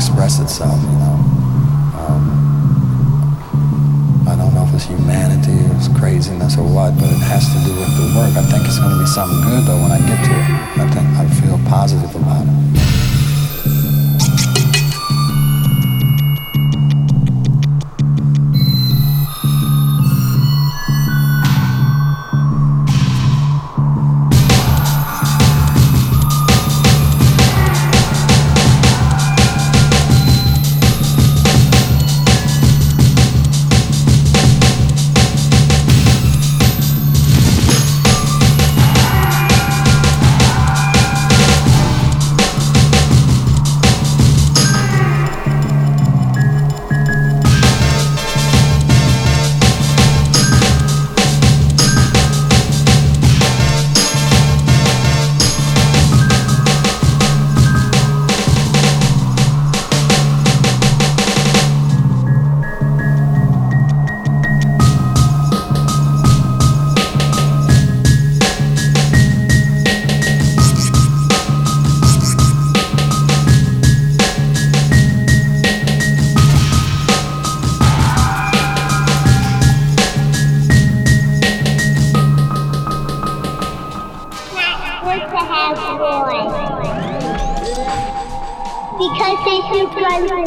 express itself, you know. Um, I don't know if it's humanity or it's craziness or what, but it has to do with the work. I think it's going to be something good though when I get to it. I think I feel positive about it. Work to have boys. Because they symbolize my